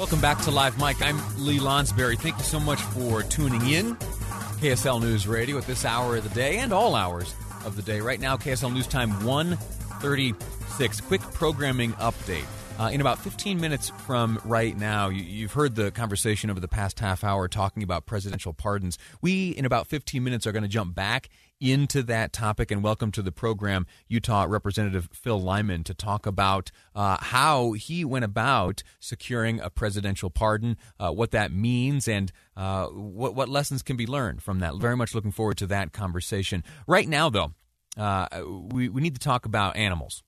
Welcome back to Live Mic. I'm Lee Lonsberry. Thank you so much for tuning in. KSL News Radio at this hour of the day and all hours of the day. Right now, KSL News Time 136. Quick programming update. Uh, in about 15 minutes from right now, you, have heard the conversation over the past half hour talking about presidential pardons. We, in about 15 minutes, are going to jump back into that topic and welcome to the program Utah Representative Phil Lyman to talk about uh, how he went about securing a presidential pardon, uh, what that means, and uh, what, what lessons can be learned from that. Very much looking forward to that conversation. Right now, though, uh, we, we need to talk about animals.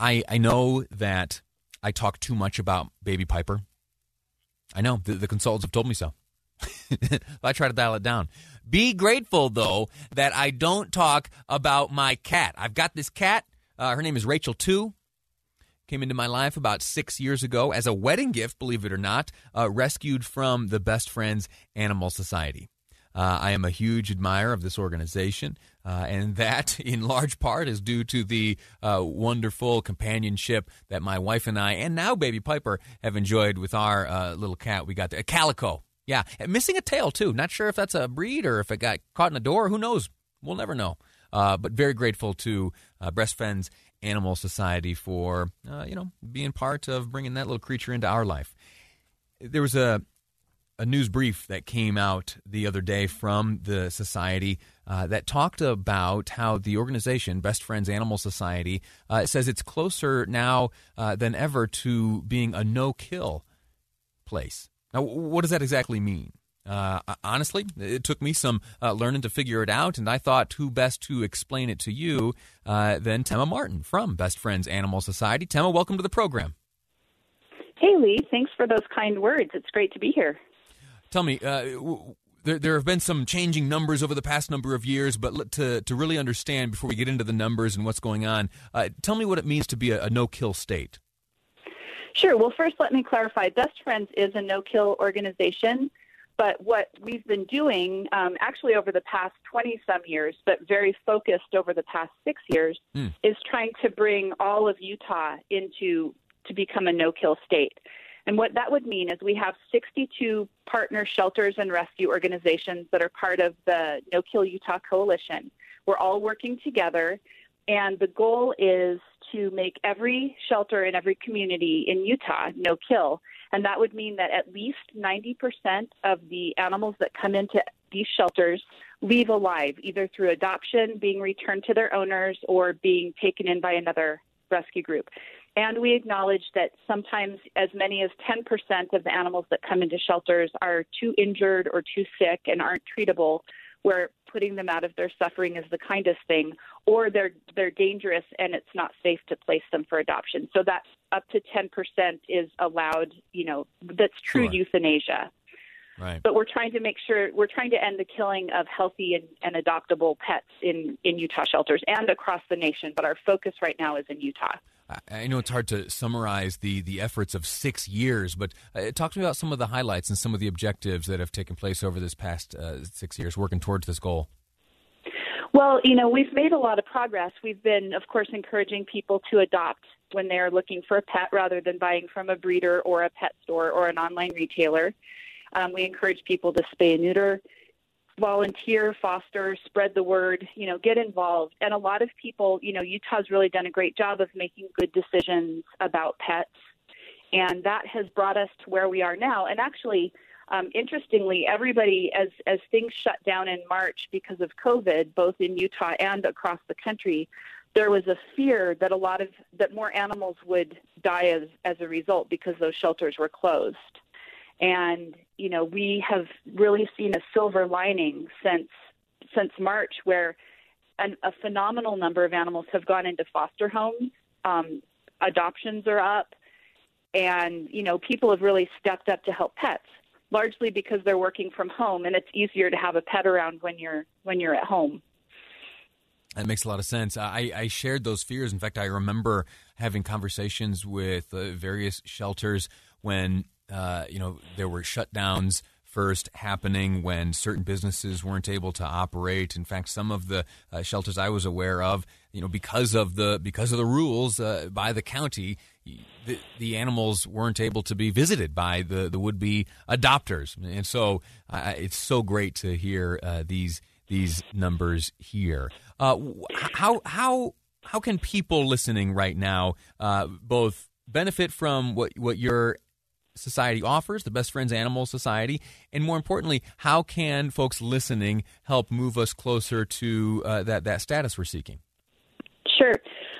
I, I know that I talk too much about Baby Piper. I know the, the consultants have told me so. I try to dial it down. Be grateful, though, that I don't talk about my cat. I've got this cat. Uh, her name is Rachel 2. Came into my life about six years ago as a wedding gift, believe it or not, uh, rescued from the Best Friends Animal Society. Uh, I am a huge admirer of this organization, uh, and that, in large part, is due to the uh, wonderful companionship that my wife and I, and now baby Piper, have enjoyed with our uh, little cat. We got a calico. Yeah, missing a tail too. Not sure if that's a breed or if it got caught in a door. Who knows? We'll never know. Uh, but very grateful to uh, Best Friends Animal Society for you know being part of bringing that little creature into our life. There was a a news brief that came out the other day from the society uh, that talked about how the organization, Best Friends Animal Society, uh, says it's closer now uh, than ever to being a no kill place. Now, what does that exactly mean? Uh, honestly, it took me some uh, learning to figure it out, and I thought who best to explain it to you uh, than Temma Martin from Best Friends Animal Society. Temma, welcome to the program. Hey, Lee. Thanks for those kind words. It's great to be here. Tell me, uh, w- there, there have been some changing numbers over the past number of years, but to, to really understand before we get into the numbers and what's going on, uh, tell me what it means to be a, a no kill state. Sure. Well, first, let me clarify Best Friends is a no kill organization. But what we've been doing, um, actually over the past 20 some years, but very focused over the past six years, mm. is trying to bring all of Utah into to become a no kill state. And what that would mean is we have 62 partner shelters and rescue organizations that are part of the No Kill Utah Coalition. We're all working together, and the goal is to make every shelter in every community in Utah no kill. And that would mean that at least 90% of the animals that come into these shelters leave alive, either through adoption, being returned to their owners, or being taken in by another rescue group. And we acknowledge that sometimes as many as 10% of the animals that come into shelters are too injured or too sick and aren't treatable where putting them out of their suffering is the kindest thing, or they're they're dangerous and it's not safe to place them for adoption. So that up to ten percent is allowed. You know, that's true sure. euthanasia. Right. But we're trying to make sure we're trying to end the killing of healthy and, and adoptable pets in, in Utah shelters and across the nation. But our focus right now is in Utah. I know it's hard to summarize the, the efforts of six years, but uh, talk to me about some of the highlights and some of the objectives that have taken place over this past uh, six years working towards this goal. Well, you know, we've made a lot of progress. We've been, of course, encouraging people to adopt when they're looking for a pet rather than buying from a breeder or a pet store or an online retailer. Um, we encourage people to spay and neuter volunteer, foster, spread the word, you know, get involved. And a lot of people, you know, Utah's really done a great job of making good decisions about pets. And that has brought us to where we are now. And actually, um, interestingly, everybody, as, as things shut down in March because of COVID, both in Utah and across the country, there was a fear that a lot of that more animals would die as as a result because those shelters were closed. And you know, we have really seen a silver lining since since March, where an, a phenomenal number of animals have gone into foster homes. Um, adoptions are up. and you know people have really stepped up to help pets largely because they're working from home and it's easier to have a pet around when you're when you're at home that makes a lot of sense. I, I shared those fears. In fact, I remember having conversations with uh, various shelters when uh, you know there were shutdowns first happening when certain businesses weren't able to operate. In fact, some of the uh, shelters I was aware of, you know, because of the because of the rules uh, by the county, the, the, animals weren't able to be visited by the the would be adopters, and so uh, it's so great to hear uh, these these numbers here. Uh, how how how can people listening right now uh, both benefit from what what your society offers, the Best Friends Animal Society, and more importantly, how can folks listening help move us closer to uh, that that status we're seeking? Sure.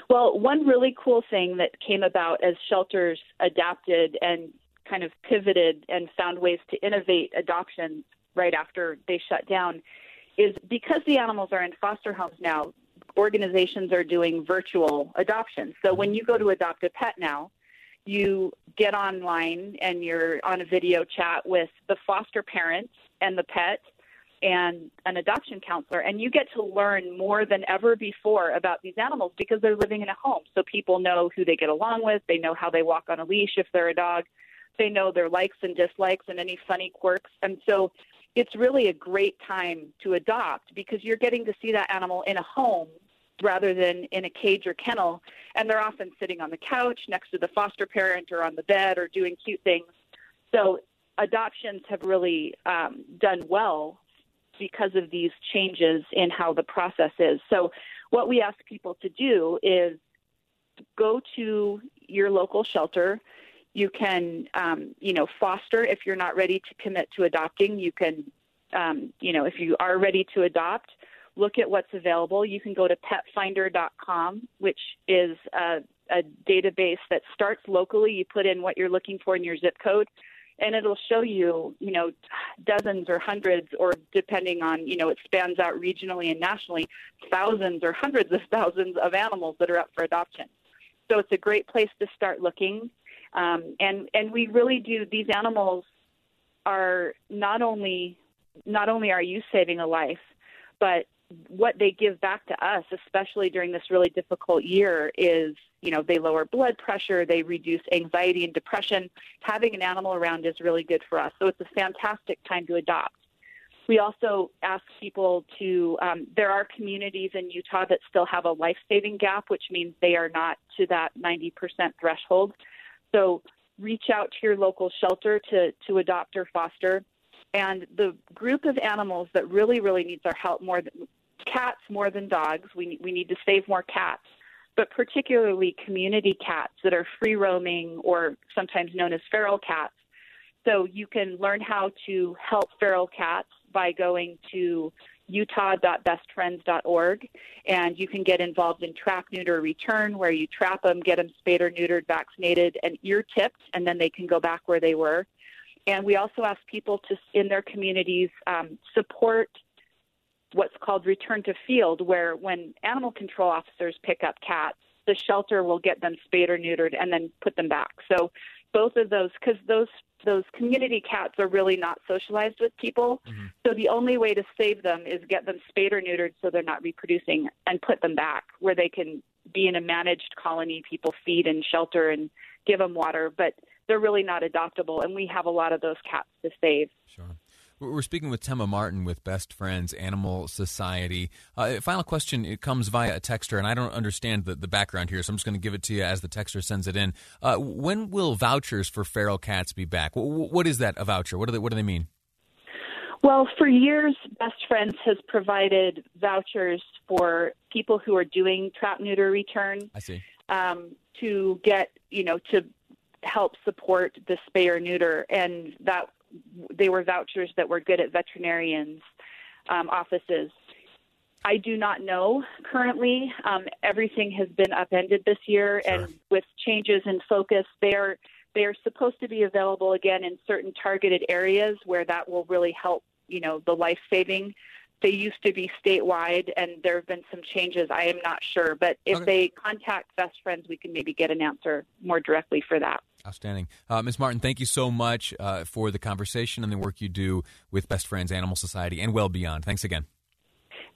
Well, one really cool thing that came about as shelters adapted and kind of pivoted and found ways to innovate adoptions right after they shut down is because the animals are in foster homes now, organizations are doing virtual adoption. So when you go to adopt a pet now, you get online and you're on a video chat with the foster parents and the pet and an adoption counselor and you get to learn more than ever before about these animals because they're living in a home. So people know who they get along with. They know how they walk on a leash if they're a dog. They know their likes and dislikes and any funny quirks. And so it's really a great time to adopt because you're getting to see that animal in a home rather than in a cage or kennel. And they're often sitting on the couch next to the foster parent or on the bed or doing cute things. So adoptions have really um, done well because of these changes in how the process is. So what we ask people to do is go to your local shelter you can, um, you know, foster if you're not ready to commit to adopting. You can, um, you know, if you are ready to adopt, look at what's available. You can go to petfinder.com, which is a, a database that starts locally. You put in what you're looking for in your zip code, and it'll show you, you know, dozens or hundreds, or depending on, you know, it spans out regionally and nationally, thousands or hundreds of thousands of animals that are up for adoption. So it's a great place to start looking. Um, and and we really do. These animals are not only not only are you saving a life, but what they give back to us, especially during this really difficult year, is you know they lower blood pressure, they reduce anxiety and depression. Having an animal around is really good for us. So it's a fantastic time to adopt. We also ask people to, um, there are communities in Utah that still have a life saving gap, which means they are not to that 90% threshold. So reach out to your local shelter to, to adopt or foster. And the group of animals that really, really needs our help more than cats more than dogs. We, we need to save more cats, but particularly community cats that are free roaming or sometimes known as feral cats. So you can learn how to help feral cats by going to utah.bestfriends.org, and you can get involved in trap, neuter, return, where you trap them, get them spayed or neutered, vaccinated, and ear tipped, and then they can go back where they were. And we also ask people to, in their communities, um, support what's called return to field, where when animal control officers pick up cats, the shelter will get them spayed or neutered and then put them back. So both of those, because those those community cats are really not socialized with people. Mm-hmm. So the only way to save them is get them spayed or neutered so they're not reproducing and put them back where they can be in a managed colony. People feed and shelter and give them water, but they're really not adoptable. And we have a lot of those cats to save. Sure. We're speaking with Temma Martin with Best Friends Animal Society. Uh, final question. It comes via a texter, and I don't understand the, the background here, so I'm just going to give it to you as the texter sends it in. Uh, when will vouchers for feral cats be back? what, what is that, a voucher? What do they, what do they mean? Well, for years, Best Friends has provided vouchers for people who are doing trap neuter return. I see. Um, to get, you know, to help support the spay or neuter, and that they were vouchers that were good at veterinarians' um, offices. I do not know currently. Um, everything has been upended this year, sure. and with changes in focus, they are they are supposed to be available again in certain targeted areas where that will really help. You know, the life saving. They used to be statewide, and there have been some changes. I am not sure, but if Okay. they contact Best Friends, we can maybe get an answer more directly for that. Outstanding. Uh, Ms. Martin, thank you so much uh, for the conversation and the work you do with Best Friends Animal Society and well beyond. Thanks again.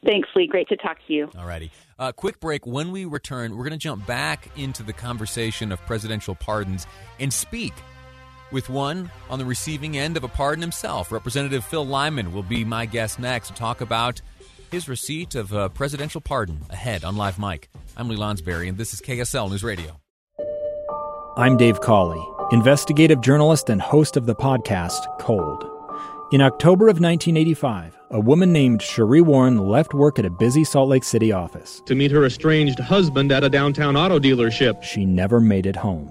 Thanks, Lee. Great to talk to you. Alrighty. Uh, quick break. When we return, we're going to jump back into the conversation of presidential pardons and speak with one on the receiving end of a pardon himself. Representative Phil Lyman will be my guest next to talk about his receipt of a presidential pardon ahead on Live Mic. I'm Lee Lonsberry, and this is KSL News Radio. I'm Dave Cawley, investigative journalist and host of the podcast Cold. In October of 1985, a woman named Sheree Warren left work at a busy Salt Lake City office. to meet her estranged husband at a downtown auto dealership. She never made it home.